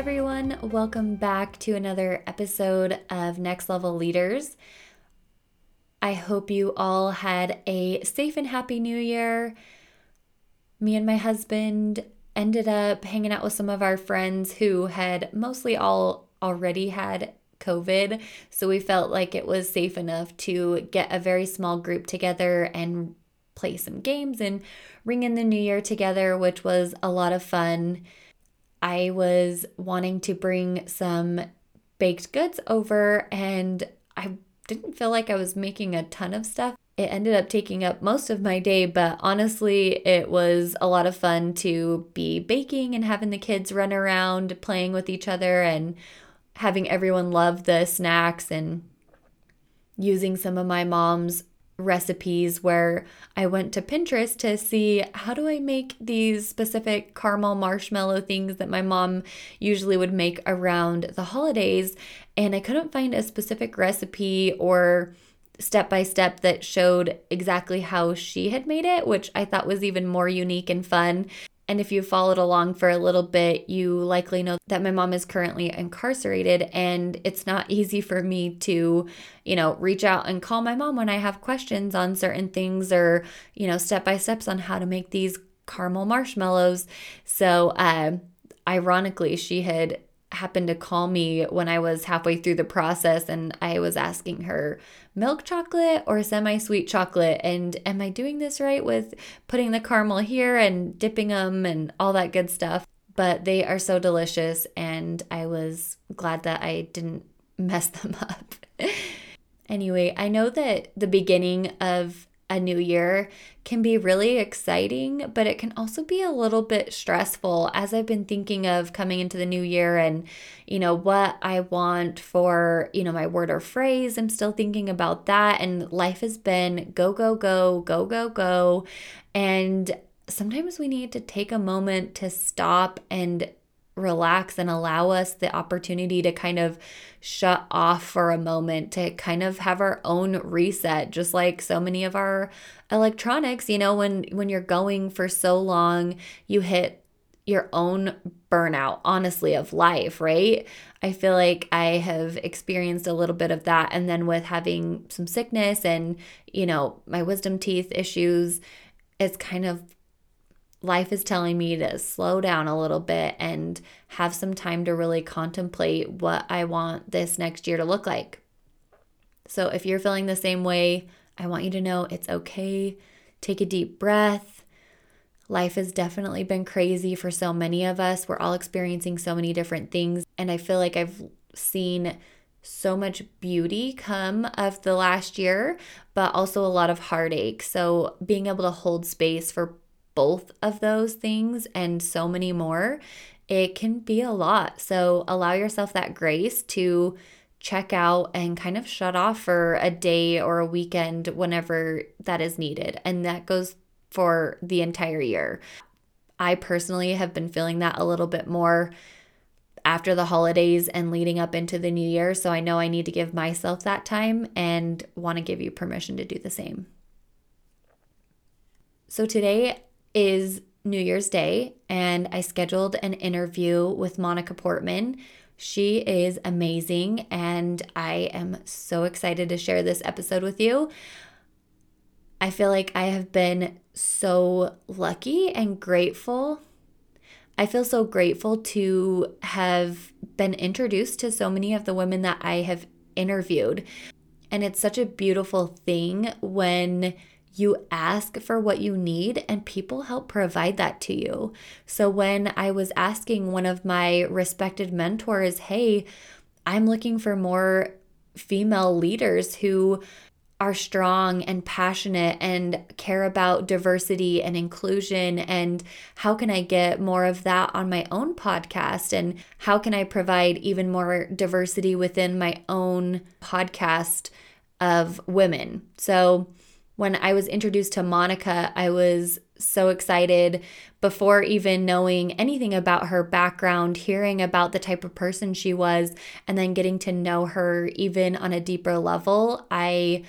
everyone. Welcome back to another episode of Next Level Leaders. I hope you all had a safe and happy new year. Me and my husband ended up hanging out with some of our friends who had mostly all already had COVID. So we felt like it was safe enough to get a very small group together and play some games and ring in the new year together, which was a lot of fun. I was wanting to bring some baked goods over and I didn't feel like I was making a ton of stuff. It ended up taking up most of my day, but honestly, it was a lot of fun to be baking and having the kids run around playing with each other and having everyone love the snacks and using some of my mom's recipes where I went to Pinterest to see how do I make these specific caramel marshmallow things that my mom usually would make around the holidays and I couldn't find a specific recipe or step by step that showed exactly how she had made it, which I thought was even more unique and fun. And if you followed along for a little bit, you likely know that my mom is currently incarcerated and it's not easy for me to, you know, reach out and call my mom when I have questions on certain things or, you know, step by steps on how to make these caramel marshmallows. So, uh, ironically, she had happened to call me when I was halfway through the process and I was asking her milk chocolate or semi sweet chocolate and am I doing this right with putting the caramel here and dipping them and all that good stuff but they are so delicious and I was glad that I didn't mess them up. anyway, I know that the beginning of a new year can be really exciting, but it can also be a little bit stressful as I've been thinking of coming into the new year and, you know, what I want for, you know, my word or phrase. I'm still thinking about that. And life has been go, go, go, go, go, go. And sometimes we need to take a moment to stop and relax and allow us the opportunity to kind of shut off for a moment to kind of have our own reset just like so many of our electronics. You know when when you're going for so long you hit your own burnout honestly of life right? I feel like i have experienced a little bit of that. And then with having some sickness and you know my wisdom teeth issues it's kind of life is telling me to slow down a little bit and have some time to really contemplate what I want this next year to look like. So, if you're feeling the same way, I want you to know it's okay. Take a deep breath. Life has definitely been crazy for so many of us. We're all experiencing so many different things. And I feel like I've seen so much beauty come of the last year, but also a lot of heartache. So, being able to hold space for both of those things and so many more, it can be a lot. So allow yourself that grace to check out and kind of shut off for a day or a weekend whenever that is needed. And that goes for the entire year. I personally have been feeling that a little bit more after the holidays and leading up into the new year. So I know I need to give myself that time and want to give you permission to do the same. So today is New Year's Day, and I scheduled an interview with Monica Portman. She is amazing, and I am so excited to share this episode with you. I feel like I have been so lucky and grateful. I feel so grateful to have been introduced to so many of the women that I have interviewed. And it's such a beautiful thing when you ask for what you need, and people help provide that to you. So, when I was asking one of my respected mentors, hey, I'm looking for more female leaders who are strong and passionate and care about diversity and inclusion and how can I get more of that on my own podcast and how can I provide even more diversity within my own podcast of women. So when I was introduced to Monica, I was so excited before even knowing anything about her background, hearing about the type of person she was, and then getting to know her even on a deeper level. I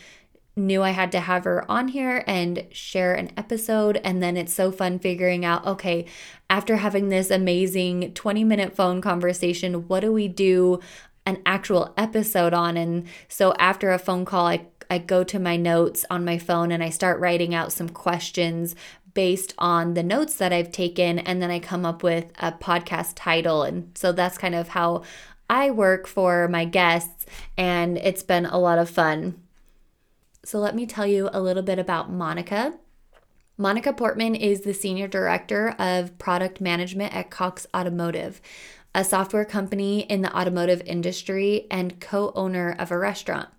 knew I had to have her on here and share an episode. And then it's so fun figuring out okay, after having this amazing 20 minute phone conversation, what do we do an actual episode on? And so after a phone call, I I go to my notes on my phone and I start writing out some questions based on the notes that I've taken. And then I come up with a podcast title. And so that's kind of how I work for my guests. And it's been a lot of fun. So, let me tell you a little bit about Monica. Monica Portman is the Senior Director of Product Management at Cox Automotive, a software company in the automotive industry and co owner of a restaurant.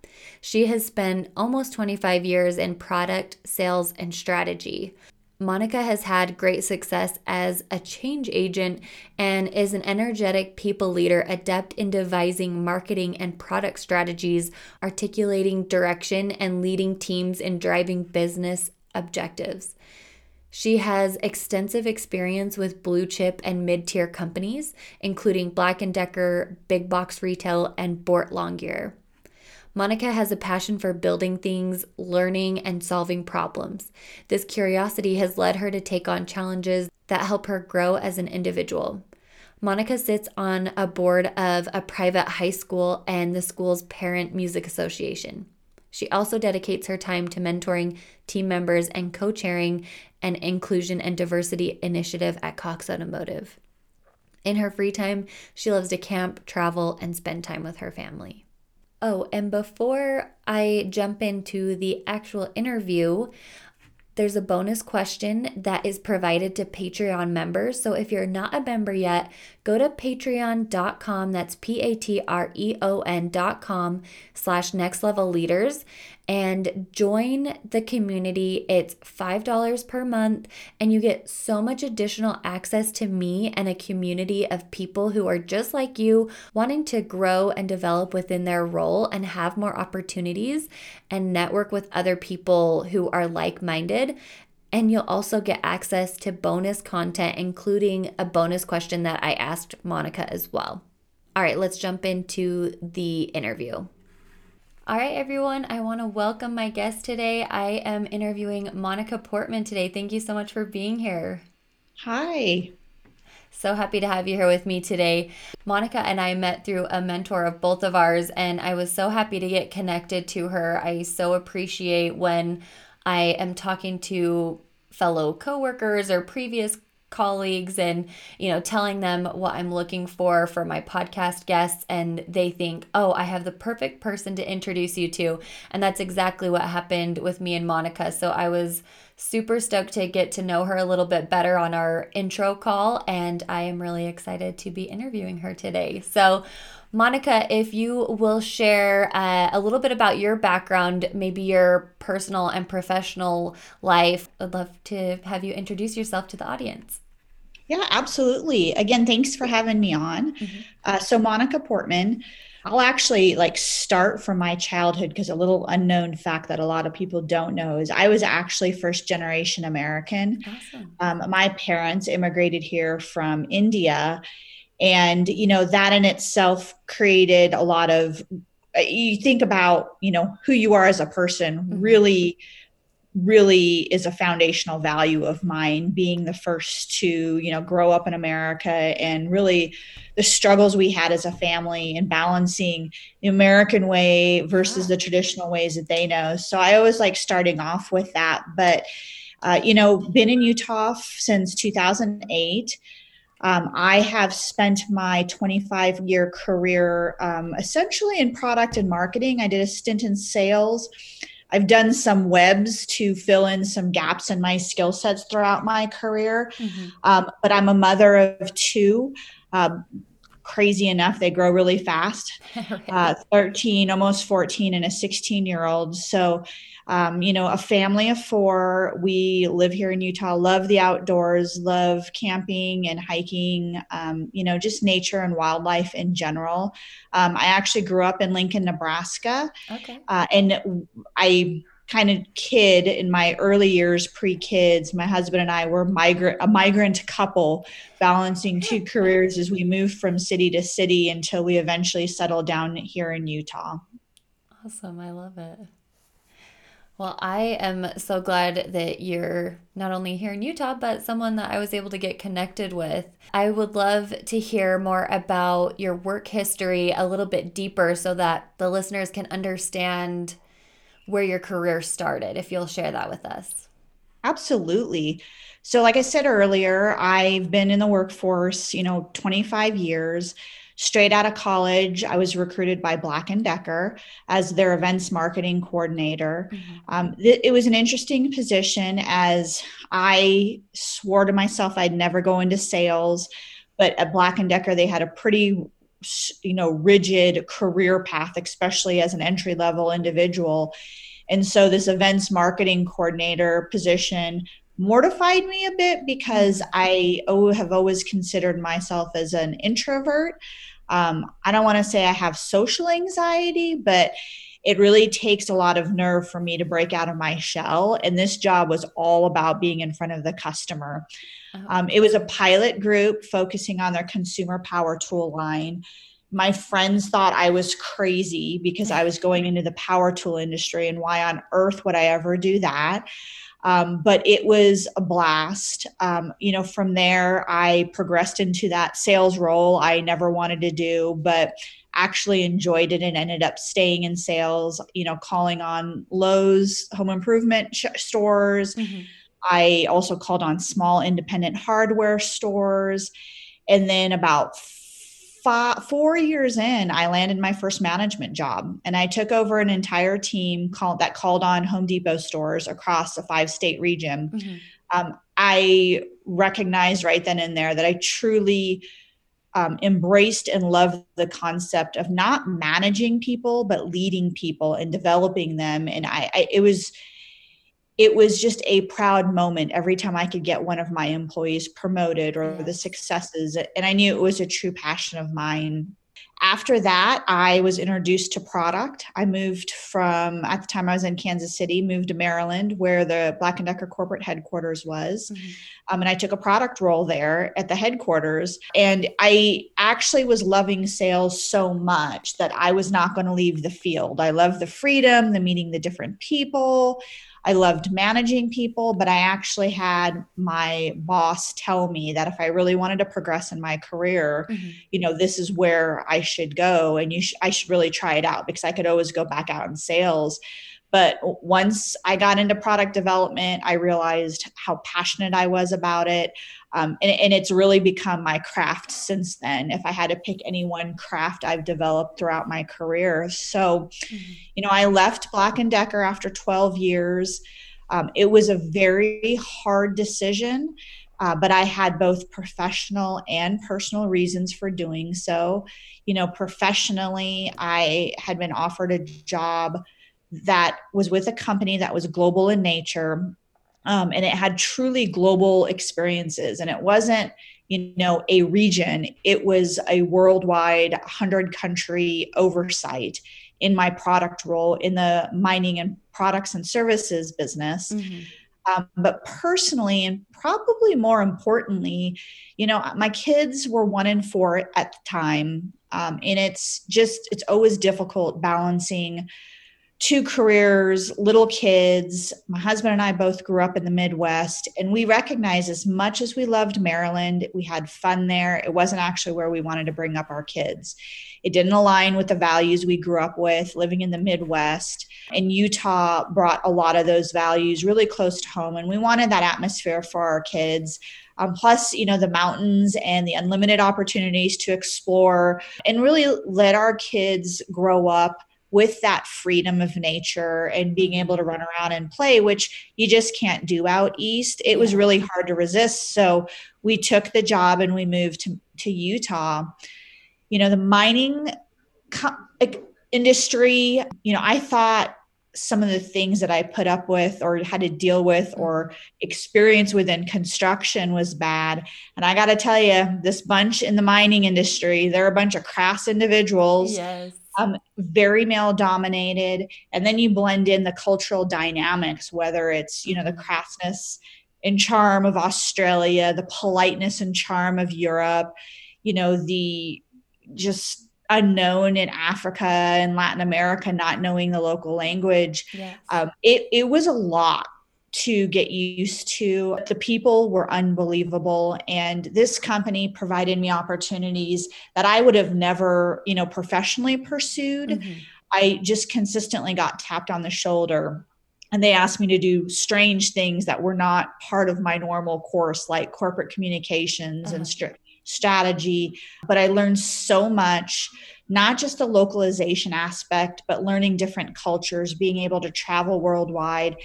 She has spent almost 25 years in product, sales, and strategy. Monica has had great success as a change agent and is an energetic people leader, adept in devising marketing and product strategies, articulating direction, and leading teams in driving business objectives. She has extensive experience with blue chip and mid-tier companies, including Black & Decker, Big Box Retail, and Boart Longyear. Monica has a passion for building things, learning, and solving problems. This curiosity has led her to take on challenges that help her grow as an individual. Monica sits on a board of a private high school and the school's parent music association. She also dedicates her time to mentoring team members and co chairing an inclusion and diversity initiative at Cox Automotive. In her free time, she loves to camp, travel, and spend time with her family. Oh, and before I jump into the actual interview, there's a bonus question that is provided to Patreon members. So if you're not a member yet, go to patreon.com. That's P A T R E O N.com slash next level leaders and join the community. It's $5 per month, and you get so much additional access to me and a community of people who are just like you, wanting to grow and develop within their role and have more opportunities and network with other people who are like minded. And you'll also get access to bonus content, including a bonus question that I asked Monica as well. All right, let's jump into the interview. All right, everyone, I want to welcome my guest today. I am interviewing Monica Portman today. Thank you so much for being here. Hi. So happy to have you here with me today. Monica and I met through a mentor of both of ours, and I was so happy to get connected to her. I so appreciate when I am talking to fellow coworkers or previous colleagues and you know telling them what I'm looking for for my podcast guests and they think, "Oh, I have the perfect person to introduce you to." And that's exactly what happened with me and Monica. So I was super stoked to get to know her a little bit better on our intro call and I am really excited to be interviewing her today. So Monica, if you will share uh, a little bit about your background, maybe your personal and professional life, I'd love to have you introduce yourself to the audience. Yeah, absolutely. Again, thanks for having me on. Mm-hmm. Uh, so, Monica Portman, I'll actually like start from my childhood because a little unknown fact that a lot of people don't know is I was actually first generation American. Awesome. Um, my parents immigrated here from India. And, you know, that in itself created a lot of, uh, you think about, you know, who you are as a person, mm-hmm. really really is a foundational value of mine being the first to you know grow up in america and really the struggles we had as a family and balancing the american way versus the traditional ways that they know. So i always like starting off with that. But uh, you know been in utah since 2008 um, I have spent my 25 year career um, essentially in product and marketing. I did a stint in sales I've done some webs to fill in some gaps in my skill sets throughout my career. Mm-hmm. Um, but I'm a mother of two. Um, crazy enough, they grow really fast uh, 13, almost 14, and a 16 year old. So, um, you know, a family of four. We live here in Utah, love the outdoors, love camping and hiking, um, you know, just nature and wildlife in general. Um, I actually grew up in Lincoln, Nebraska. Okay. Uh, and I kind of kid in my early years pre-kids my husband and i were migrant a migrant couple balancing two careers as we moved from city to city until we eventually settled down here in utah awesome i love it Well, I am so glad that you're not only here in Utah, but someone that I was able to get connected with. I would love to hear more about your work history a little bit deeper so that the listeners can understand where your career started, if you'll share that with us. Absolutely. So, like I said earlier, I've been in the workforce, you know, 25 years. Straight out of college, I was recruited by Black and Decker as their events marketing coordinator. Mm-hmm. Um, th- it was an interesting position as I swore to myself I'd never go into sales, but at Black and Decker they had a pretty you know rigid career path especially as an entry level individual and so this events marketing coordinator position mortified me a bit because. I have always considered myself as an introvert. Um, I don't want to say I have social anxiety, but it really takes a lot of nerve for me to break out of my shell. And this job was all about being in front of the customer. Uh-huh. Um, it was a pilot group focusing on their consumer power tool line. My friends thought I was crazy because I was going into the power tool industry, and why on earth would I ever do that? Um, but it was a blast. Um, you know, from there, I progressed into that sales role I never wanted to do, but actually enjoyed it and ended up staying in sales, you know, calling on Lowe's home improvement sh- stores. Mm-hmm. I also called on small independent hardware stores. And then about five, four years in, I landed my first management job and I took over an entire team called, that called on Home Depot stores across a five state region. Mm-hmm. Um, I recognized right then and there that I truly um, embraced and loved the concept of not managing people, but leading people and developing them. And I, I it was, it was just a proud moment every time I could get one of my employees promoted or the successes. And I knew it was a true passion of mine. After that, I was introduced to product. I moved from at the time I was in Kansas City, moved to Maryland, where the Black and Decker corporate headquarters was, mm-hmm. um, and I took a product role there at the headquarters. And I actually was loving sales so much that I was not going to leave the field. I love the freedom, the meeting the different people. I loved managing people, but I actually had my boss tell me that if I really wanted to progress in my career, mm-hmm. you know, this is where I should go and you sh- I should really try it out because I could always go back out in sales. But once I got into product development, I realized how passionate I was about it. Um, and, and, it's really become my craft since then if i had to pick any one craft i've developed throughout my career so mm-hmm. you know i left black and decker after 12 years um, it was a very hard decision uh, but i had both professional and personal reasons for doing so you know professionally i had been offered a job that was with a company that was global in nature um, and it had truly global experiences. And it wasn't you know a region. It was a worldwide 100 country oversight in my product role in the mining and products and services business. Mm-hmm. um, but personally and probably more importantly you know my kids were one and four at the time. Um, and it's just it's always difficult balancing two careers, little kids. My husband and I both grew up in the Midwest, and we recognized as much as we loved Maryland, we had fun there. It wasn't actually where we wanted to bring up our kids. It didn't align with the values we grew up with living in the Midwest. And Utah brought a lot of those values really close to home, and we wanted that atmosphere for our kids. Um, plus you know the mountains and the unlimited opportunities to explore and really let our kids grow up with that freedom of nature and being able to run around and play, which you just can't do out east, it was really hard to resist. So we took the job and we moved to, to Utah. You know, the mining co- industry, you know, I thought some of the things that I put up with or had to deal with mm-hmm. or experience within construction was bad. And I got to tell you, this bunch in the mining industry, they're a bunch of crass individuals. Yes um, very male dominated and then you blend in the cultural dynamics whether it's you know the crassness and charm of australia the politeness and charm of europe you know the just unknown in Africa and Latin America, not knowing the local language. Yes. Um, it, it was a lot to get used to. The people were unbelievable. And this company provided me opportunities that I would have never, you know, professionally pursued. Mm-hmm. I just consistently got tapped on the shoulder and they asked me to do strange things that were not part of my normal course like corporate communications uh-huh. and st- strategy but i learned so much not just the localization aspect but learning different cultures being able to travel worldwide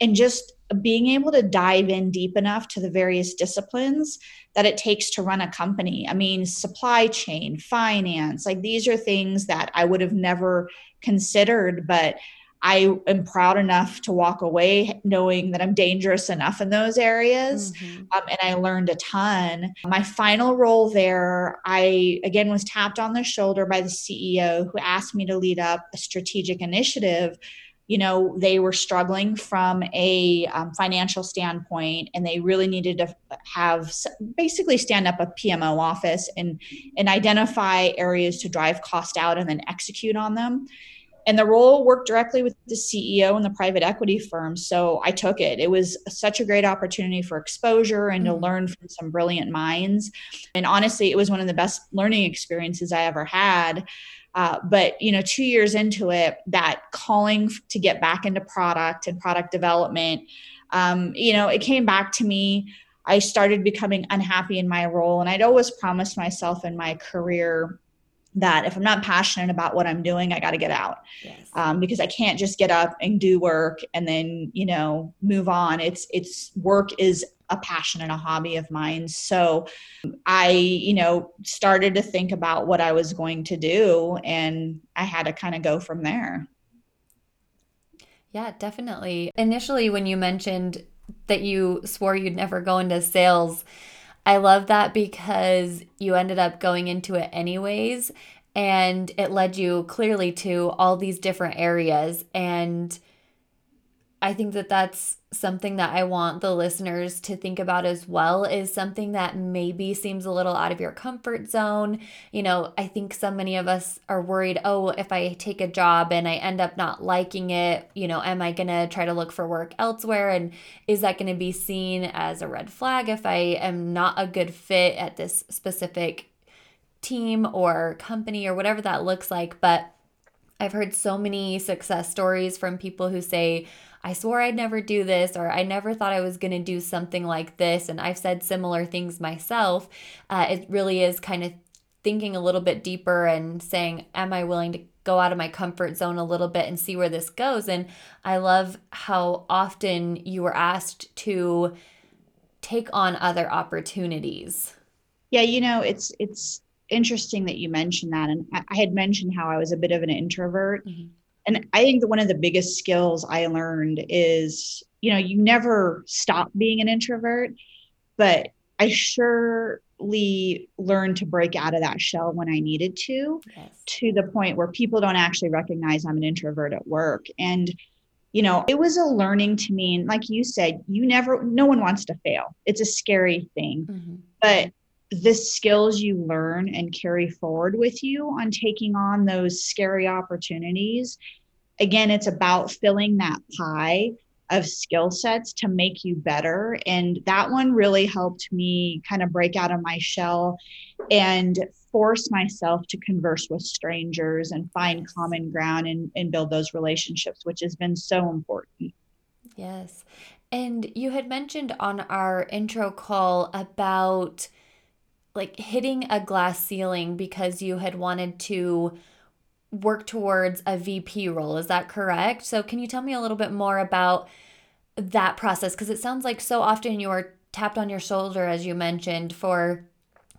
and just being able to dive in deep enough to the various disciplines that it takes to run a company. I mean, supply chain, finance, like these are things that I would have never considered, but I am proud enough to walk away knowing that I'm dangerous enough in those areas. Mm-hmm. Um, and I learned a ton. My final role there, I again was tapped on the shoulder by the CEO who asked me to lead up a strategic initiative you know they were struggling from a um, financial standpoint and they really needed to have basically stand up a pmo office and and identify areas to drive cost out and then execute on them. And the role worked directly with the ceo and the private equity firm so i took it. It was such a great opportunity for exposure and mm-hmm. to learn from some brilliant minds. And honestly it was one of the best learning experiences i ever had uh, but you know, two years into it, that calling to get back into product and product development, um, you know, it came back to me. I started becoming unhappy in my role, and I'd always promised myself in my career that if I'm not passionate about what I'm doing, I got to get out yes. um, because I can't just get up and do work and then you know move on. It's it's work is a passion and a hobby of mine. So I, you know, started to think about what I was going to do and I had to kind of go from there. Yeah, definitely. Initially, when you mentioned that you swore you'd never go into sales, I love that because you ended up going into it anyways. And it led you clearly to all these different areas. And I think that that's something that I want the listeners to think about as well is something that maybe seems a little out of your comfort zone. You know, I think so many of us are worried, oh, if I take a job and I end up not liking it, you know, am I going to try to look for work elsewhere and is that going to be seen as a red flag if I am not a good fit at this specific team or company or whatever that looks like, but I've heard so many success stories from people who say, I swore I'd never do this, or I never thought I was going to do something like this. And I've said similar things myself. Uh, it really is kind of thinking a little bit deeper and saying, Am I willing to go out of my comfort zone a little bit and see where this goes? And I love how often you were asked to take on other opportunities. Yeah, you know, it's, it's, interesting that you mentioned that and i had mentioned how i was a bit of an introvert mm-hmm and i think that one of the biggest skills i learned is you know you never stop being an introvert but i surely learned to break out of that shell when i needed to yes. to the point where people don't actually recognize i'm an introvert at work and you know it was a learning to me and like you said you never no one wants to fail it's a scary thing mm-hmm. but the skills you learn and carry forward with you on taking on those scary opportunities again, it's about filling that pie of skill sets to make you better. And that one really helped me kind of break out of my shell and force myself to converse with strangers and find common ground and, and build those relationships, which has been so important. Yes. And you had mentioned on our intro call about like hitting a glass ceiling because you had wanted to work towards a VP role. Is that correct? So, can you tell me a little bit more about that process? Because it sounds like so often you're tapped on your shoulder, as you mentioned, for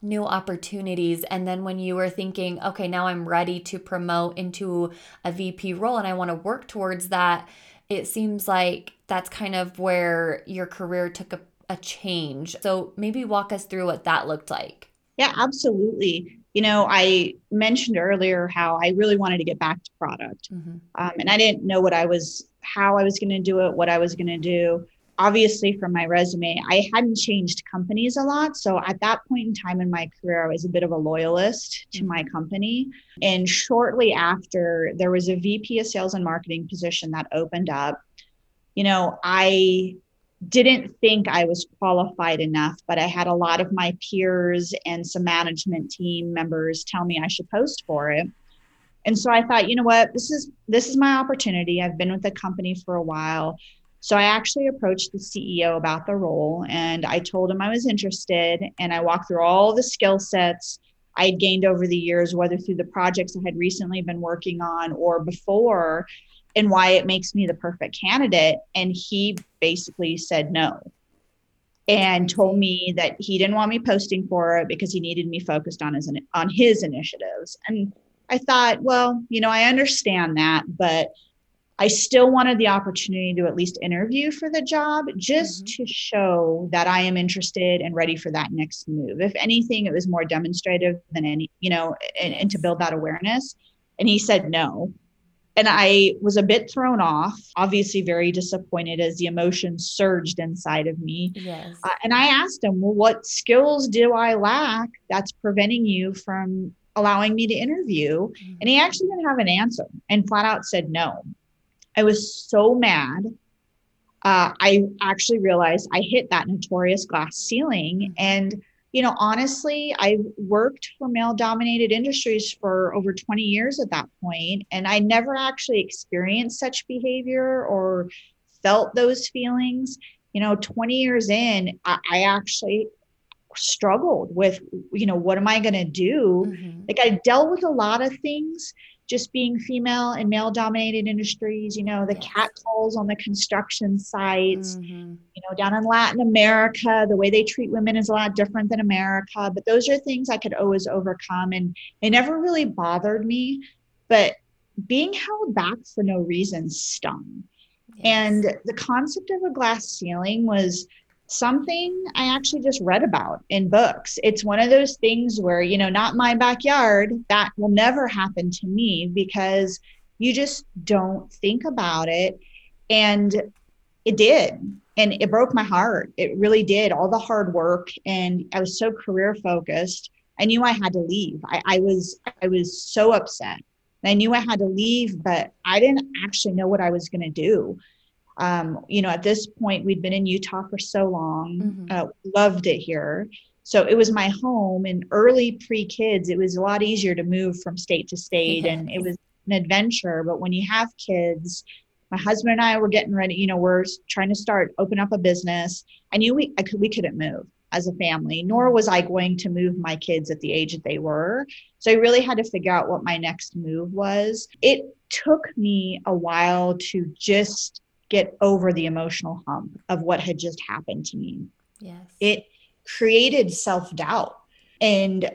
new opportunities. And then when you were thinking, okay, now I'm ready to promote into a VP role and I want to work towards that, it seems like that's kind of where your career took a, a change. So, maybe walk us through what that looked like. Yeah, absolutely you know, I mentioned earlier how I really wanted to get back to product. Mm-hmm. Um, and I didn't know what I was, how I was going to do it, what I was going to do. obviously from my resume, I hadn't changed companies a lot. So at that point in time in my career, I was a bit of a loyalist to my mm-hmm. company. And shortly after, there was a VP of sales and marketing position that opened up. You know, I didn't think I was qualified enough, but I had a lot of my peers and some management team members tell me I should post for it. And so I thought, you know what, this is this is my opportunity. I've been with the company for a while. So I actually approached the CEO about the role and I told him I was interested and I walked through all the skill sets I had gained over the years, whether through the projects I had recently been working on or before, and why it makes me the perfect candidate. And he basically said no and told me that he didn't want me posting for it because he needed me focused on his on his initiatives. And I thought, well, you know, I understand that, but I still wanted the opportunity to at least interview for the job just mm-hmm. to show that I am interested and ready for that next move. If anything, it was more demonstrative than any, you know, and, and to build that awareness. And he said no. And I was a bit thrown off, obviously very disappointed as the emotions surged inside of me. Yes. Uh, and I asked him, well, what skills do I lack that's preventing you from allowing me to interview? Mm-hmm. And he actually didn't have an answer and flat out said no. I was so mad. Uh, I actually realized I hit that notorious glass ceiling. And, you know, honestly, I've worked for male dominated industries for over 20 years at that point, and I never actually experienced such behavior or felt those feelings. You know, 20 years in, I, I actually struggled with, you know, what am I going to do? Mm-hmm. Like I dealt with a lot of things just being female in male dominated industries, you know, the yes. cat calls on the construction sites, mm-hmm. you know, down in Latin America, the way they treat women is a lot different than America. But those are things I could always overcome and it never really bothered me. But being held back for no reason stung. Yes. And the concept of a glass ceiling was something I actually just read about in books. It's one of those things where, you know, not my backyard, that will never happen to me because you just don't think about it. And it did. And it broke my heart. It really did. All the hard work. And I was so career focused. I knew I had to leave. I, I was I was so upset. I knew I had to leave, but I didn't actually know what I was going to do um, you know, at this point, we'd been in Utah for so long, mm-hmm. uh, loved it here. So it was my home. And early pre kids, it was a lot easier to move from state to state, and it was an adventure. But when you have kids, my husband and I were getting ready. You know, we're trying to start open up a business. I knew we I could we couldn't move as a family, nor was I going to move my kids at the age that they were. So I really had to figure out what my next move was. It took me a while to just get over the emotional hump of what had just happened to me. Yes. It created self-doubt and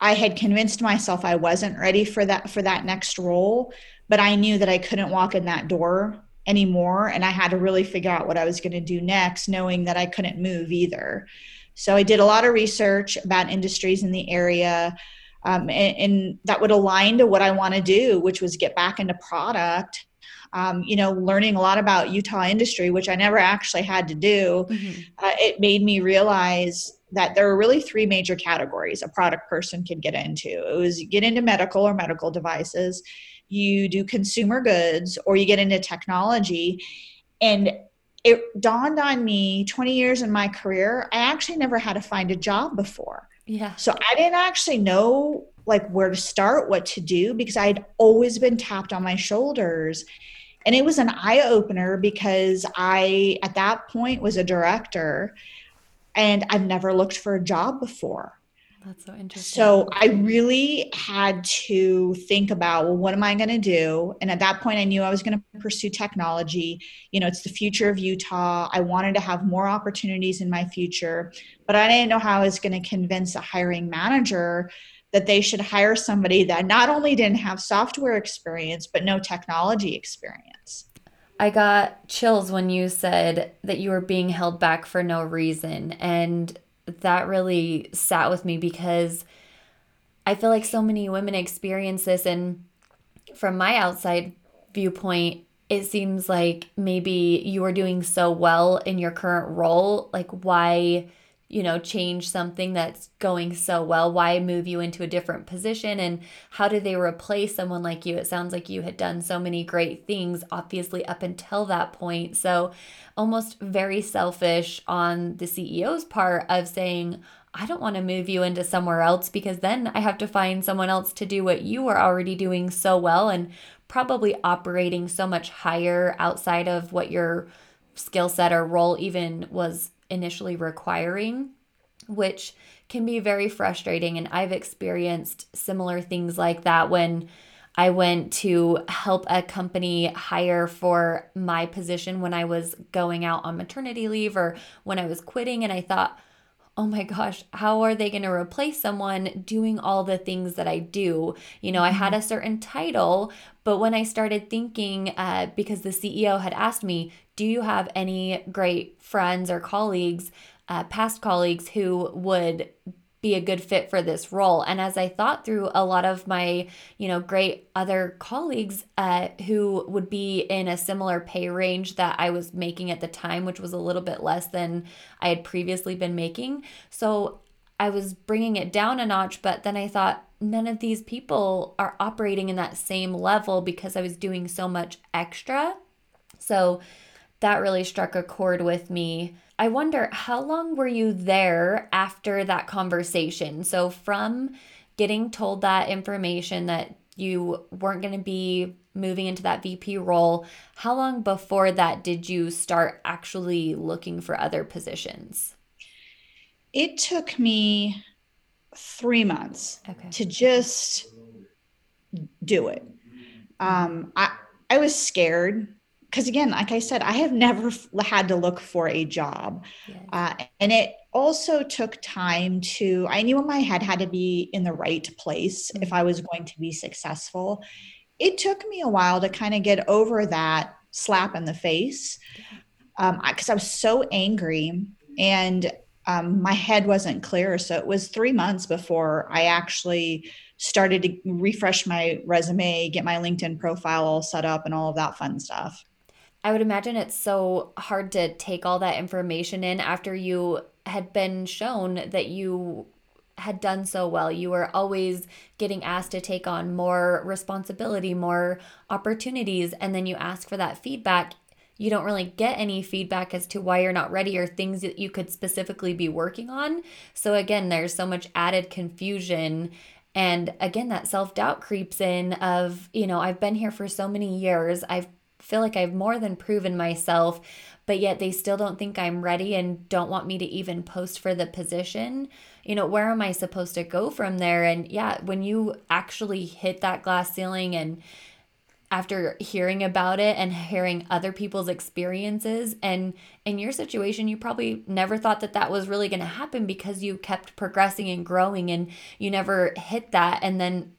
I had convinced myself I wasn't ready for that for that next role, but I knew that I couldn't walk in that door anymore and I had to really figure out what I was going to do next knowing that I couldn't move either. So I did a lot of research about industries in the area um, and, and that would align to what I want to do, which was get back into product um, you know, learning a lot about Utah industry, which I never actually had to do, mm-hmm. uh, it made me realize that there are really three major categories a product person can get into. It was get into medical or medical devices, you do consumer goods, or you get into technology. And it dawned on me 20 years in my career, I actually never had to find a job before. Yeah. So I didn't actually know like where to start, what to do, because I'd always been tapped on my shoulders and it was an eye opener because I, at that point, was a director and I've never looked for a job before. That's so interesting. So I really had to think about, well, what am I going to do? And at that point, I knew I was going to pursue technology. You know, it's the future of Utah. I wanted to have more opportunities in my future, but I didn't know how I was going to convince a hiring manager that they should hire somebody that not only didn't have software experience, but no technology experience. I got chills when you said that you were being held back for no reason. And that really sat with me because I feel like so many women experience this. And from my outside viewpoint, it seems like maybe you are doing so well in your current role. Like, why? You know, change something that's going so well? Why move you into a different position? And how do they replace someone like you? It sounds like you had done so many great things, obviously, up until that point. So, almost very selfish on the CEO's part of saying, I don't want to move you into somewhere else because then I have to find someone else to do what you are already doing so well and probably operating so much higher outside of what your skill set or role even was initially requiring, which can be very frustrating. And I've experienced similar things like that when I went to help a company hire for my position when I was going out on maternity leave or when I was quitting. And I thought, oh my gosh, how are they going to replace someone doing all the things that I do? You know, I had mm-hmm. a certain title, but when I started thinking, uh, because the CEO had asked me, do you have any great friends or colleagues, uh, past colleagues who would be a good fit for this role. And as i thought through a lot of my you know great other colleagues uh, who would be in a similar pay range that i was making at the time which was a little bit less than i had previously been making. So i was bringing it down a notch but then i thought none of these people are operating in that same level because i was doing so much extra. So that really struck a chord with me. I wonder how long were you there after that conversation? So, from getting told that information that you weren't going to be moving into that VP role, how long before that did you start actually looking for other positions? It took me three months okay. to just do it. Um, I I was scared because again, like I said, I have never had to look for a job. Yes. Uh, and it also took time to, I knew in my head had to be in the right place mm-hmm. if I was going to be successful. It took me a while to kind of get over that slap in the face because um, I was so angry and um, my head wasn't clear. So it was three months before I actually started to refresh my resume, get my LinkedIn profile all set up, and all of that fun stuff. I would imagine it's so hard to take all that information in after you had been shown that you had done so well. You were always getting asked to take on more responsibility, more opportunities, and then you ask for that feedback. You don't really get any feedback as to why you're not ready or things that you could specifically be working on. So, again, there's so much added confusion. And again, that self doubt creeps in of, you know, I've been here for so many years. I've feel like I've more than proven myself, but yet they still don't think I'm ready and don't want me to even post for the position. You know, where am I supposed to go from there? And yeah, when you actually hit that glass ceiling and after hearing about it and hearing other people's experiences and in your situation you probably never thought that that was really going to happen because you kept progressing and growing and you never hit that and then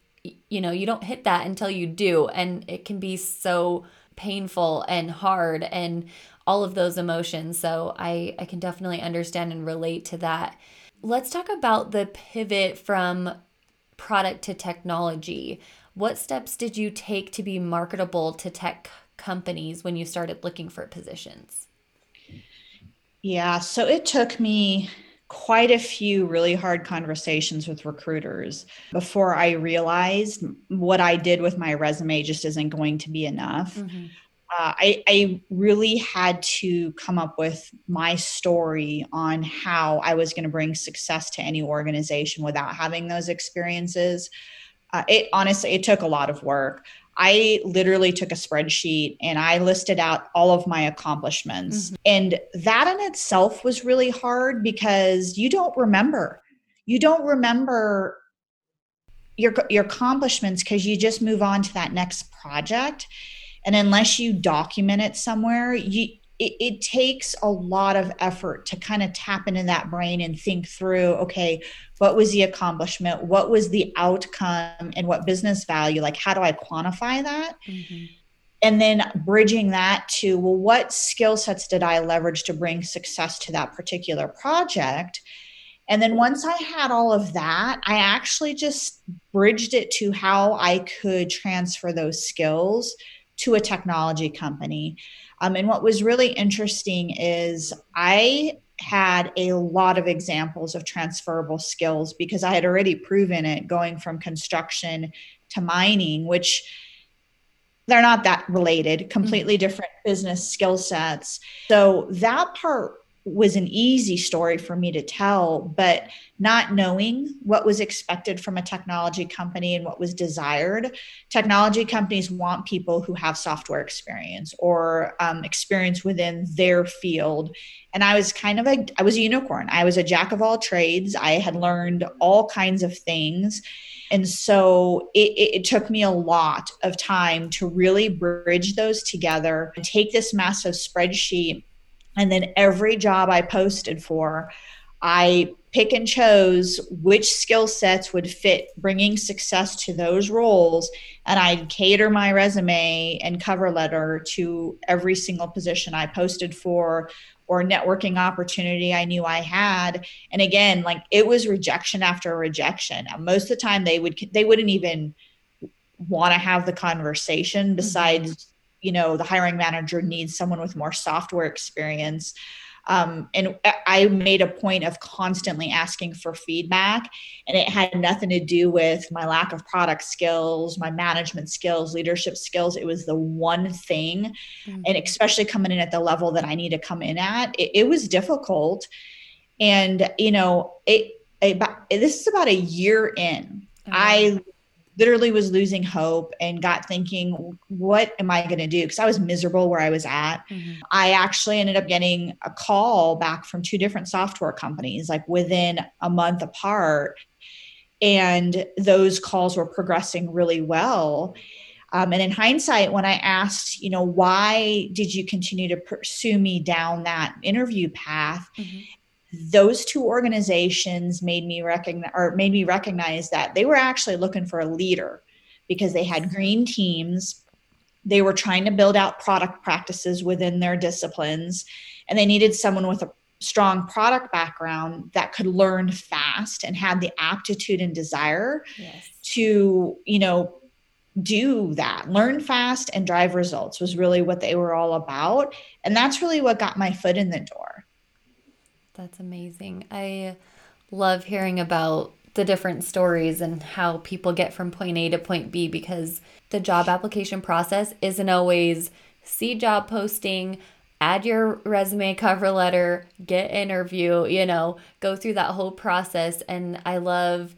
you know you don't hit that until you do and it can be so painful and hard and all of those emotions. So I, I can definitely understand and relate to that. Let's talk about the pivot from product to technology. What steps did you take to be marketable to tech companies when you started looking for positions? Yeah, so it took me quite a few really hard conversations with recruiters before I realized what I did with my resume just isn't going to be enough. Mm-hmm. Uh, I, I really had to come up with my story on how I was going to bring success to any organization without having those experiences. Uh, it honestly, it took a lot of work. I literally took a spreadsheet and I listed out all of my accomplishments. Mm-hmm. And that in itself was really hard because you don't remember. You don't remember your your accomplishments because you just move on to that next project. And unless you document it somewhere, you it, it, takes a lot of effort to kind of tap into that brain and think through okay what was the accomplishment what was the outcome and what business value like how do i quantify that mm-hmm. and then bridging that to well what skill sets did i leverage to bring success to that particular project and then once i had all of that i actually just bridged it to how i could transfer those skills to a technology company. Um, and what was really interesting is I had a lot of examples of transferable skills because I had already proven it going from construction to mining, which they're not that related, completely mm-hmm. different business skill sets. So that part was an easy story for me to tell, but not knowing what was expected from a technology company and what was desired. Technology companies want people who have software experience or um, experience within their field. And I was kind of a, I was a unicorn. I was a jack of all trades. I had learned all kinds of things. And so it, it, took me a lot of time to really bridge those together and take this massive spreadsheet and then every job I posted for, I pick and chose which skill sets would fit bringing success to those roles. And I'd cater my resume and cover letter to every single position I posted for or networking opportunity I knew I had. And again, like it was rejection after rejection. Most of the time they would they wouldn't even want to have the conversation besides mm-hmm you know the hiring manager needs someone with more software experience. Um, and i made a point of constantly asking for feedback and it had nothing to do with my lack of product skills my management skills leadership skills. It was the one thing. Mm-hmm. and especially coming in at the level that i need to come in at it, it was difficult. And you know it, it, this is about a year in. Mm-hmm. i literally was losing hope and got thinking, what am I going to do? Because I was miserable where I was at. Mm-hmm. I actually ended up getting a call back from two different software companies, like within a month apart. And those calls were progressing really well. Um, and in hindsight, when I asked, you know, why did you continue to pursue me down that interview path? Mm-hmm those two organizations made me recognize or made me recognize that they were actually looking for a leader because they had green teams. They were trying to build out product practices within their disciplines and they needed someone with a strong product background that could learn fast and had the aptitude and desire yes. to you know do that. Learn fast and drive results was really what they were all about. And that's really what got my foot in the door that's amazing. I love hearing about the different stories and how people get from point A to point B because the job application process isn't always see job posting, add your resume cover letter, get interview, you know, go through that whole process and I love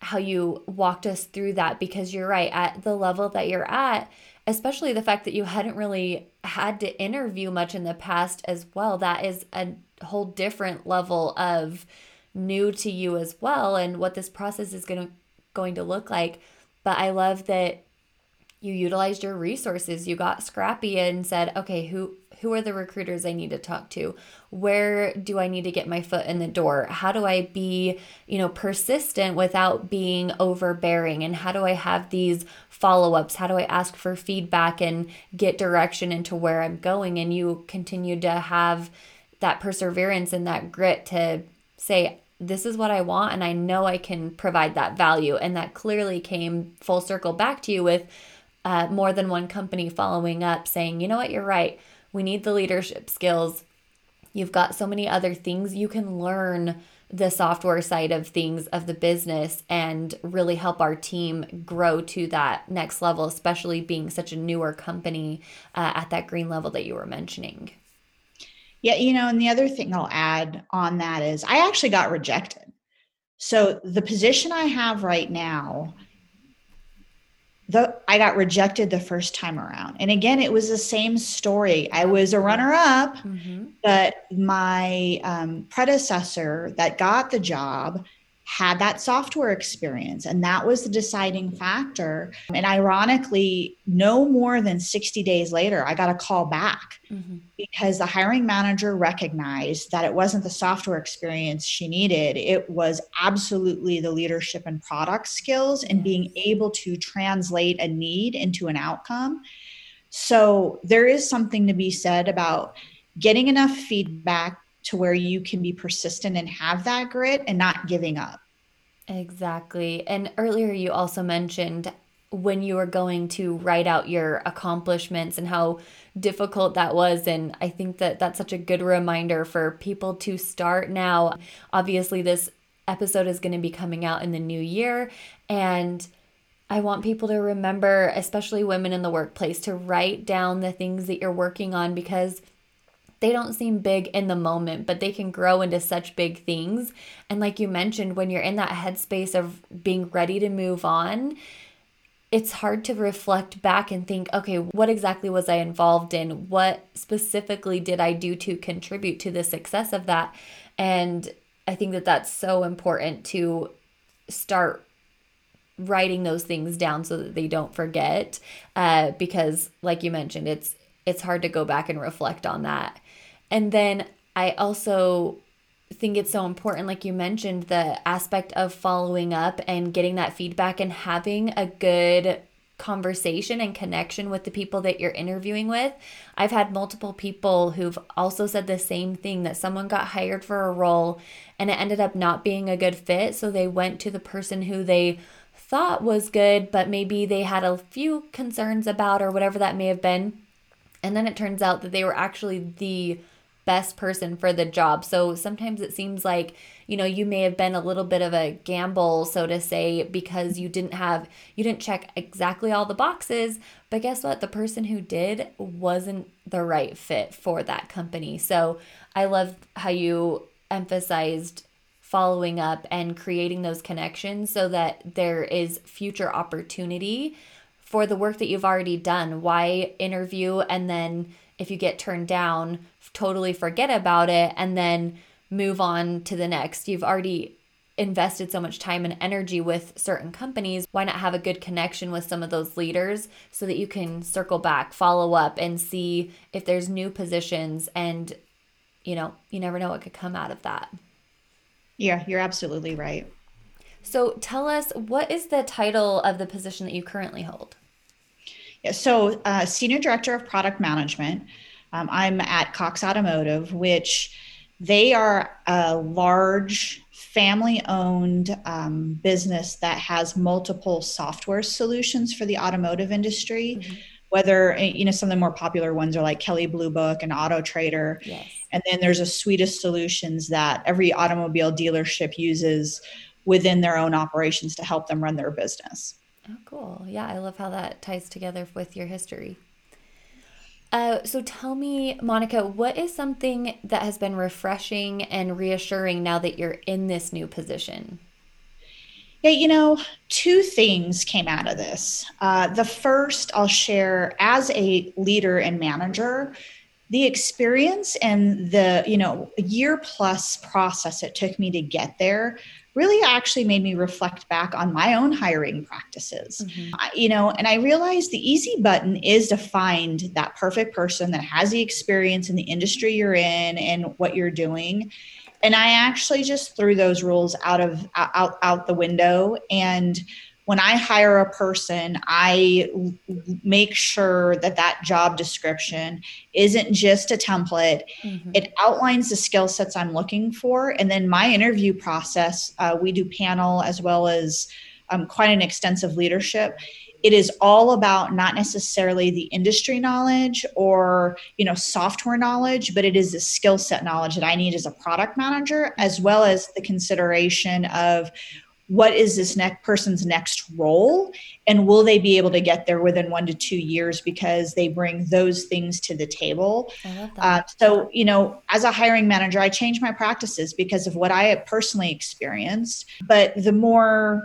how you walked us through that because you're right at the level that you're at especially the fact that you hadn't really had to interview much in the past as well that is a whole different level of new to you as well and what this process is going to going to look like. But i love that you utilized your resources. You got scrappy and said okay who who are the recruiters i need to talk to? Where do i need to get my foot in the door? How do i be you know persistent without being overbearing? And how do i have these follow-ups? How do i ask for feedback and get direction into where i'm going? And you continue to have that perseverance and that grit to say, this is what I want, and I know I can provide that value. And that clearly came full circle back to you with uh, more than one company following up saying, you know what, you're right. We need the leadership skills. You've got so many other things you can learn the software side of things of the business and really help our team grow to that next level, especially being such a newer company uh, at that green level that you were mentioning. Yeah, you know, and the other thing I'll add on that is I actually got rejected. So the position I have right now, the I got rejected the first time around. And again, it was the same story. I was a runner up, mm-hmm. but my um, predecessor that got the job had that software experience and that was the deciding factor. And ironically no more than 60 days later i got a call back mm-hmm. because the hiring manager recognized that it wasn't the software experience she needed. It was absolutely the leadership and product skills and being able to translate a need into an outcome. So there is something to be said about getting enough feedback to where you can be persistent and have that grit and not giving up. Exactly. And earlier you also mentioned when you were going to write out your accomplishments and how difficult that was. And I think that that's such a good reminder for people to start now. Obviously, this episode is going to be coming out in the new year. And I want people to remember, especially women in the workplace, to write down the things that you're working on because they don't seem big in the moment, but they can grow into such big things. And like you mentioned, when you're in that headspace of being ready to move on, it's hard to reflect back and think, okay, what exactly was I involved in? What specifically did I do to contribute to the success of that? And I think that that's so important to start writing those things down so that they don't forget uh, because like you mentioned it's it's hard to go back and reflect on that and then i also think it's so important like you mentioned the aspect of following up and getting that feedback and having a good conversation and connection with the people that you're interviewing with. I've had multiple people who've also said the same thing that someone got hired for a role and it ended up not being a good fit. So they went to the person who they thought was good, but maybe they had a few concerns about or whatever that may have been. And then it turns out that they were actually the best person for the job. So sometimes it seems like, you know, you may have been a little bit of a gamble, so to say, because you didn't have, you didn't check exactly all the boxes. But guess what? The person who did wasn't the right fit for that company. So I love how you emphasized following up and creating those connections so that there is future opportunity for the work that you've already done. Why interview and then if you get turned down, totally forget about it and then move on to the next. You've already invested so much time and energy with certain companies. Why not have a good connection with some of those leaders so that you can circle back, follow up, and see if there's new positions? And, you know, you never know what could come out of that. Yeah, you're absolutely right. So tell us, what is the title of the position that you currently hold? Yeah, so uh, Senior Director of Product Management. Um, I'm at Cox Automotive, which they are a large family owned um, business that has multiple software solutions for the automotive industry. Mm-hmm. Whether, eh, you know, some of the more popular ones are like Kelley Blue Book and Auto Trader. Yes. And then there's a suite of solutions that every automobile dealership uses within their own operations to help them run their business. Oh, cool. Yeah, I love how that ties together with your history. Uh, so tell me, Monica, what is something that has been refreshing and reassuring now that you're in this new position? Yeah, you know, two things came out of this. Uh, the first I'll share as a leader and manager, the experience and the you know year plus process it took me to get there really actually made me reflect back on my own hiring practices. Mm-hmm. I, you know, and I realized the easy button is to find that perfect person that has the experience in the industry you're in and what you're doing. And I actually just threw those rules out of out out the window and when I hire a person, I make sure that that job description isn't just a template. Mm-hmm. It outlines the skill sets I'm looking for. And then my interview process, uh, we do panel as well as um, quite an extensive leadership. It is all about not necessarily the industry knowledge or you know software knowledge, but it is the skill set knowledge that I need as a product manager, as well as the consideration of what is this next person's next role? And will they be able to get there within one to two years because they bring those things to the table? Uh, so you know as a hiring manager i changed my practices because of what i have personally experienced. But the more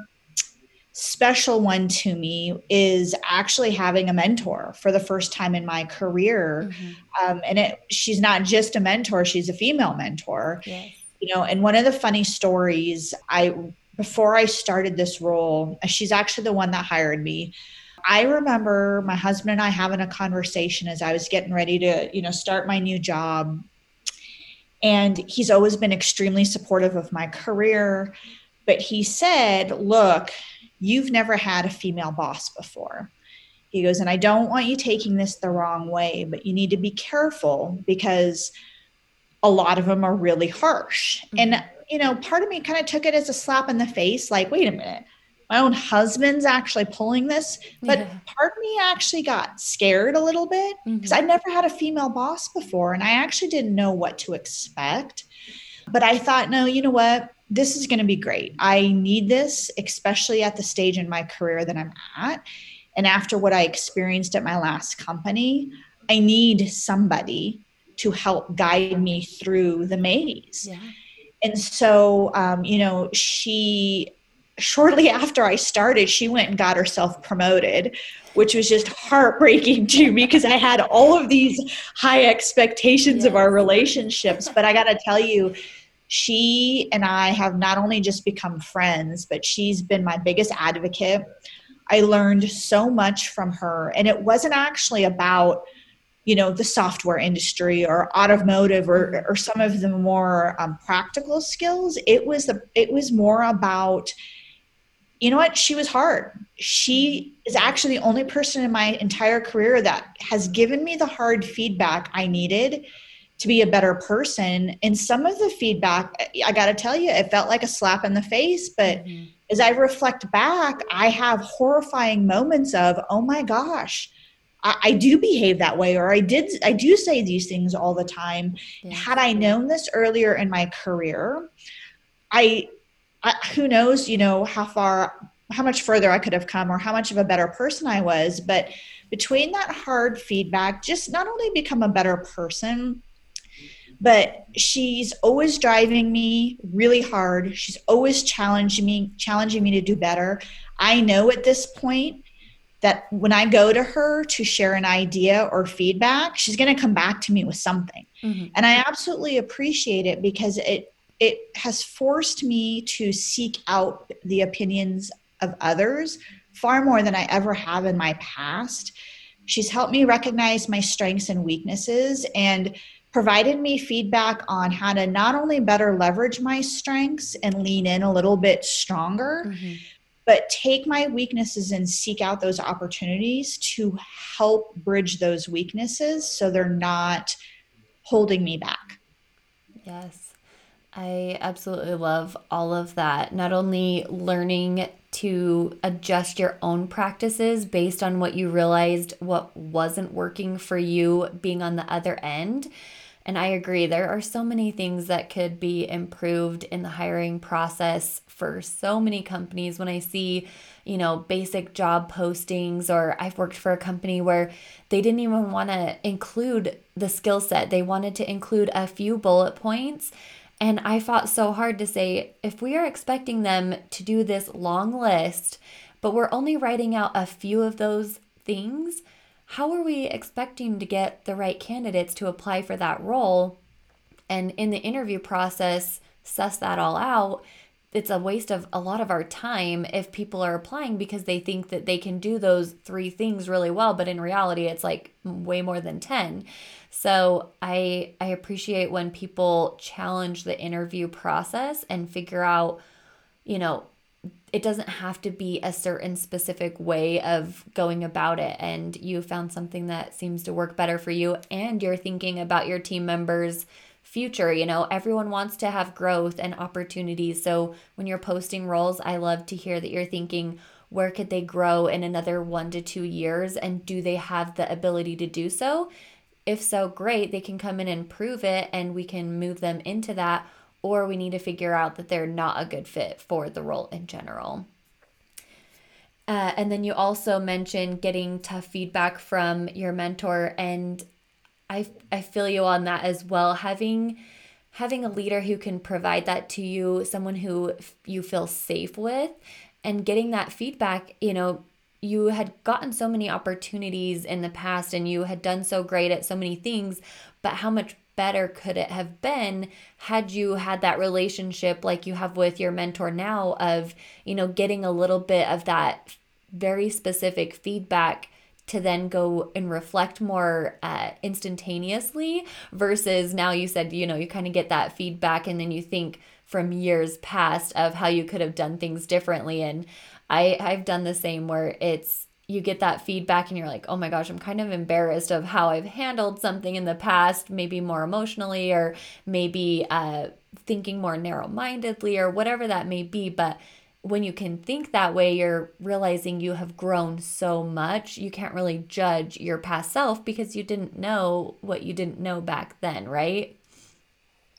special one to me is actually having a mentor for the first time in my career. Mm-hmm. um, and it she's not just a mentor she's a female mentor. Yes. you know and one of the funny stories i before I started this role, she's actually the one that hired me. I remember my husband and I having a conversation as I was getting ready to, you know, start my new job. And he's always been extremely supportive of my career. But he said, Look, you've never had a female boss before. He goes, And I don't want you taking this the wrong way, but you need to be careful because a lot of them are really harsh. Mm-hmm. And you know, part of me kind of took it as a slap in the face like, wait a minute. my own husband's actually pulling this. But yeah. part of me actually got scared a little bit because mm-hmm. I'd never had a female boss before and I actually didn't know what to expect. But I thought, no, you know what? This is going to be great. I need this, especially at the stage in my career that I'm at. And after what I experienced at my last company, I need somebody to help guide me through the maze. Yeah. And so, um, you know, she shortly after I started, she went and got herself promoted, which was just heartbreaking to me because I had all of these high expectations of our relationships. But I got to tell you, she and I have not only just become friends, but she's been my biggest advocate. I learned so much from her, and it wasn't actually about you know the software industry or automotive or, or some of the more um, practical skills it was the it was more about you know what? She was hard. She is actually the only person in my entire career that has given me the hard feedback i needed to be a better person. And some of the feedback i got to tell you it felt like a slap in the face but mm-hmm. as i reflect back i have horrifying moments of oh my gosh I, I, do behave that way or i did i do say these things all the time yeah. had i known this earlier in my career i I, who knows, you know, how far, how much further I could have come or how much of a better person I was. But between that hard feedback, just not only become a better person, but she's always driving me really hard. She's always challenging me, challenging me to do better. I know at this point that when I go to her to share an idea or feedback, she's going to come back to me with something. Mm-hmm. And I absolutely appreciate it because it it has forced me to seek out the opinions of others far more than I ever have in my past. She's helped me recognize my strengths and weaknesses and provided me feedback on how to not only better leverage my strengths and lean in a little bit stronger, mm-hmm. But take my weaknesses and seek out those opportunities to help bridge those weaknesses so they're not holding me back. Yes. I absolutely love all of that. Not only learning to adjust your own practices based on what you realized what wasn't working for you being on the other end. And I agree, there are so many things that could be improved in the hiring process for so many companies. When I see, you know, basic job postings, or I've worked for a company where they didn't even want to include the skill set, they wanted to include a few bullet points and I fought so hard to say if we are expecting them to do this long list, but we're only writing out a few of those things, how are we expecting to get the right candidates to apply for that role? And in the interview process, suss that all out. It's a waste of a lot of our time if people are applying because they think that they can do those three things really well, but in reality, it's like way more than 10. So I I appreciate when people challenge the interview process and figure out, you know, it doesn't have to be a certain specific way of going about it. And you found something that seems to work better for you and you're thinking about your team members future you know everyone wants to have growth and opportunities. So when you're posting roles i love to hear that you're thinking where could they grow in another 1 to 2 years? And do they have the ability to do so? If so, great, they can come in and prove it and we can move them into that, or we need to figure out that they're not a good fit for the role in general. Uh, and then you also mentioned getting tough feedback from your mentor, and I I feel you on that as well. Having having a leader who can provide that to you, someone who you feel safe with, and getting that feedback, you know, you had gotten so many opportunities in the past and you had done so great at so many things, but how much better could it have been had you had that relationship like you have with your mentor now of, you know, getting a little bit of that very specific feedback to then go and reflect more uh, instantaneously versus now you said you know you kind of get that feedback and then you think from years past of how you could have done things differently. And I I've done the same where it's you get that feedback and you're like, "Oh my gosh, I'm kind of embarrassed of how I've handled something in the past, maybe more emotionally or maybe uh thinking more narrow-mindedly or whatever that may be, but when you can think that way, you're realizing you have grown so much. You can't really judge your past self because you didn't know what you didn't know back then, right?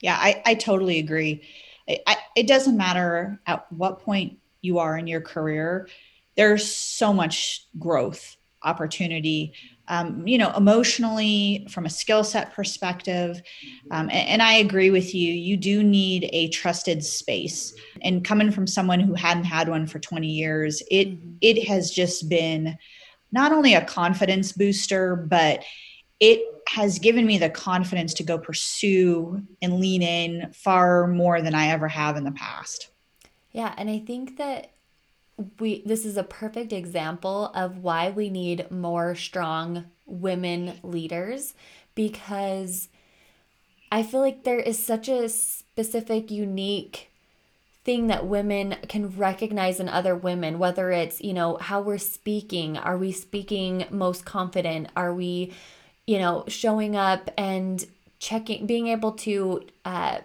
Yeah, I, I totally agree. I, I, it doesn't matter at what point you are in your career, there's so much growth opportunity um, you know emotionally from a skill set perspective. Um, and, and, i agree with you you do need a trusted space. And coming from someone who hadn't had one for 20 years it mm-hmm. it has just been not only a confidence booster but it has given me the confidence to go pursue and lean in far more than i ever have in the past. Yeah and i think that we this is a perfect example of why we need more strong women leaders because I feel like there is such a specific unique thing that women can recognize in other women whether it's you know how we're speaking. Are we speaking most confident? Are we you know showing up and checking being able to uh,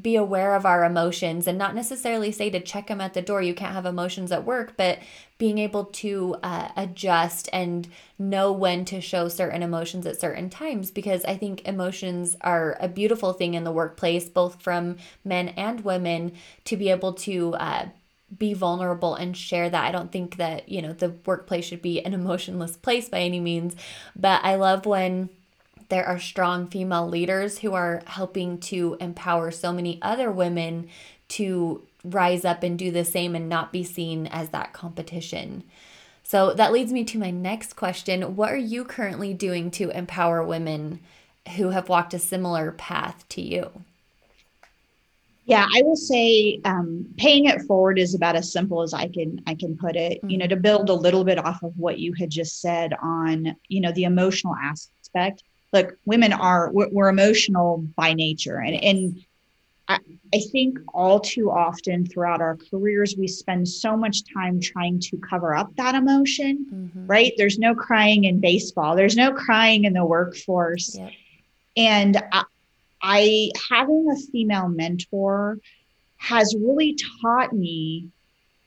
be aware of our emotions and not necessarily say to check them at the door. You can't have emotions at work, but being able to uh, adjust and know when to show certain emotions at certain times because I think emotions are a beautiful thing in the workplace, both from men and women, to be able to. Uh, be vulnerable and share that. I don't think that, you know, the workplace should be an emotionless place by any means, but I love when there are strong female leaders who are helping to empower so many other women to rise up and do the same and not be seen as that competition. So that leads me to my next question. What are you currently doing to empower women who have walked a similar path to you? Yeah, I will say um, paying it forward is about as simple as I can I can put it. Mm-hmm. You know, to build a little bit off of what you had just said on you know the emotional aspect look, women are we're, we're emotional by nature, and and I, I think all too often throughout our careers we spend so much time trying to cover up that emotion. Mm-hmm. Right? There's no crying in baseball. There's no crying in the workforce, and I, I having a female mentor has really taught me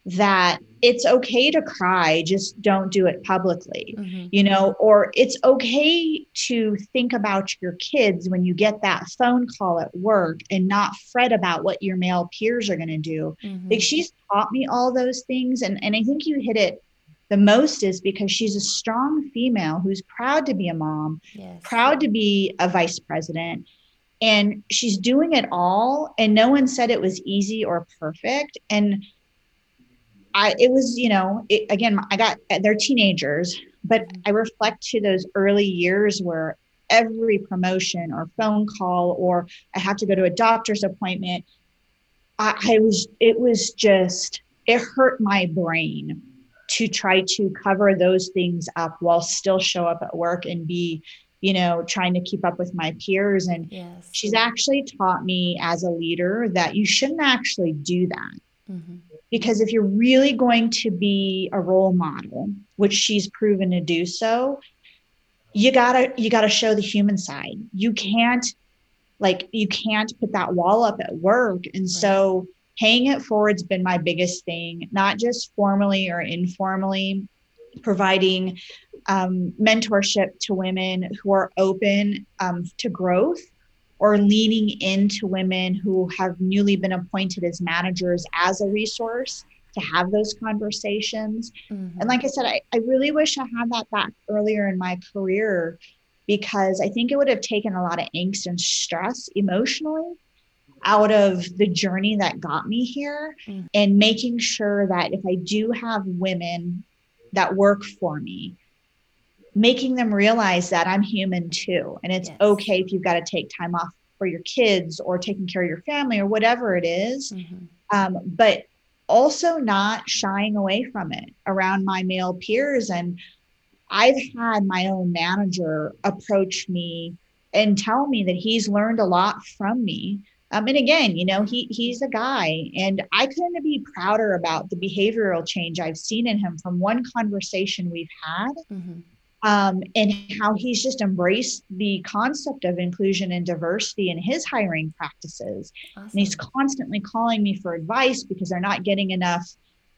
that it's okay to cry just don't do it publicly mm-hmm. you know or it's okay to think about your kids when you get that phone call at work and not fret about what your male peers are going to do mm-hmm. like she's taught me all those things and and i think you hit it the most is because she's a strong female who's proud to be a mom yes. proud to be a vice president and she's doing it all and no one said it was easy or perfect and I it was you know it, again I got they're teenagers, but I reflect to those early years where every promotion or phone call or I have to go to a doctor's appointment, I, I was it was just it hurt my brain to try to cover those things up while still show up at work and be you know trying to keep up with my peers. And yes. she's actually taught me as a leader that you shouldn't actually do that. Mm-hmm because if you're really going to be a role model which she's proven to do so you gotta you gotta show the human side you can't like you can't put that wall up at work and right. so paying it forward's been my biggest thing not just formally or informally providing um, mentorship to women who are open um, to growth or leaning into women who have newly been appointed as managers as a resource to have those conversations. Mm-hmm. And like I said, I, I really wish I had that back earlier in my career because I think it would have taken a lot of angst and stress emotionally out of the journey that got me here mm-hmm. and making sure that if I do have women that work for me, making them realize that I'm human too. And it's yes. okay if you've got to take time off for your kids or taking care of your family or whatever it is. Mm-hmm. Um, but also not shying away from it around my male peers. And I've had my own manager approach me and tell me that he's learned a lot from me. Um, and again, you know, he he's a guy, and I couldn't be prouder about the behavioral change I've seen in him from one conversation we've had. Mm-hmm um, and how he's just embraced the concept of inclusion and diversity in his hiring practices. Awesome. And he's constantly calling me for advice because they're not getting enough,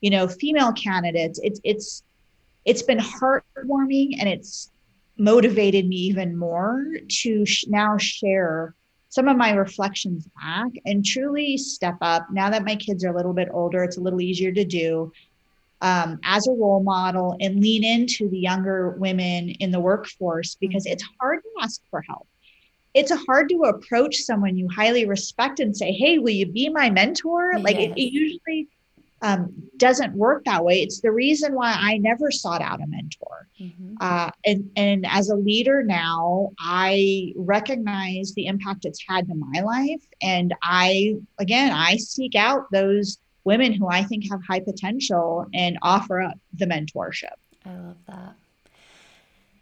you know, female candidates. It's it's it's been heartwarming and it's motivated me even more to sh- now share some of my reflections back and truly step up now that my kids are a little bit older it's a little easier to do um, as a role model and lean into the younger women in the workforce because it's hard to ask for help it's hard to approach someone you highly respect and say hey will you be my mentor like it, it usually um, doesn't work that way. It's the reason why I never sought out a mentor. Mm-hmm. Uh, and, and as a leader now, I recognize the impact it's had to my life. And I, again, I seek out those women who I think have high potential and offer up the mentorship. I love that.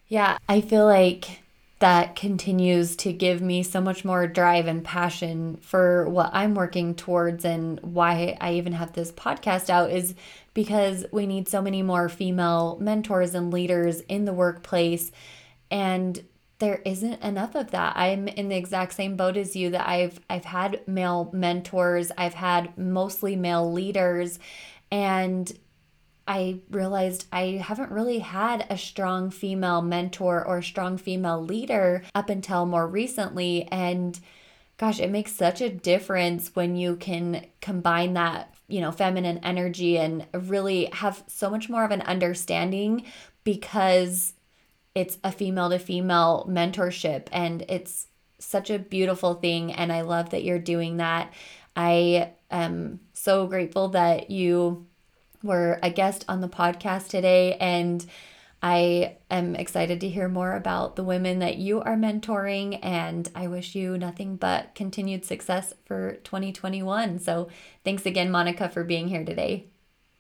Yeah, I feel like that continues to give me so much more drive and passion for what I'm working towards and why I even have this podcast out is because we need so many more female mentors and leaders in the workplace and there isn't enough of that. I'm in the exact same boat as you that I've I've had male mentors, I've had mostly male leaders and I realized I haven't really had a strong female mentor or strong female leader up until more recently. And gosh, it makes such a difference when you can combine that, you know, feminine energy and really have so much more of an understanding because it's a female to female mentorship and it's such a beautiful thing. And I love that you're doing that. I am so grateful that you were a guest on the podcast today, and I am excited to hear more about the women that you are mentoring, and I wish you nothing but continued success for 2021. So, thanks again, Monica, for being here today.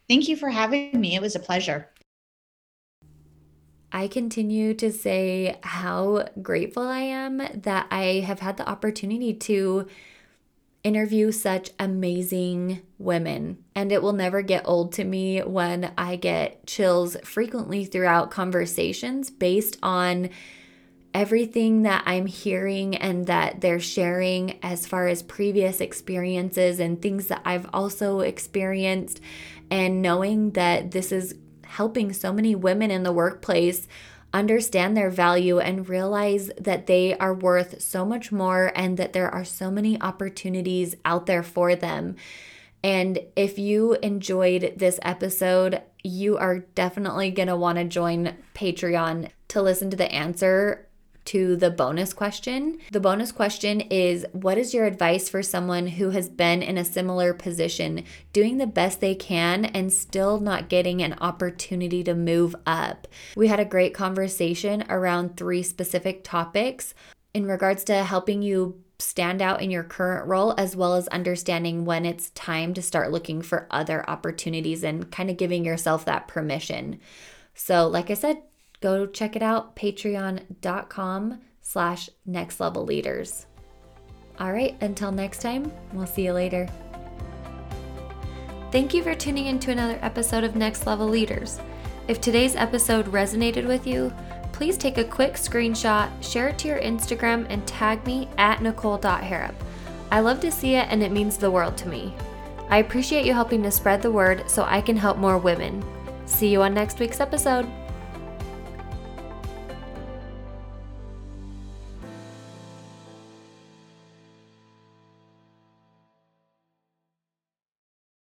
Thank you for having me. It was a pleasure. I continue to say how grateful I am that I have had the opportunity to interview such amazing women. And it will never get old to me when I get chills frequently throughout conversations based on everything that I'm hearing and that they're sharing as far as previous experiences and things that I've also experienced. And knowing that this is helping so many women in the workplace understand their value and realize that they are worth so much more and that there are so many opportunities out there for them. And if you enjoyed this episode, you are definitely going to want to join Patreon to listen to the answer to the bonus question. The bonus question is What is your advice for someone who has been in a similar position, doing the best they can and still not getting an opportunity to move up? We had a great conversation around three specific topics in regards to helping you stand out in your current role, as well as understanding when it's time to start looking for other opportunities and kind of giving yourself that permission. So, like I said, go check it out patreon.com slash next level leaders. All right until next time we'll see you later. Thank you for tuning in to another episode of next level leaders. If today's episode resonated with you please take a quick screenshot share it to your instagram and tag me at nicole.harrop i love to see it and it means the world to me. I appreciate you helping to spread the word so i can help more women. See you on next week's episode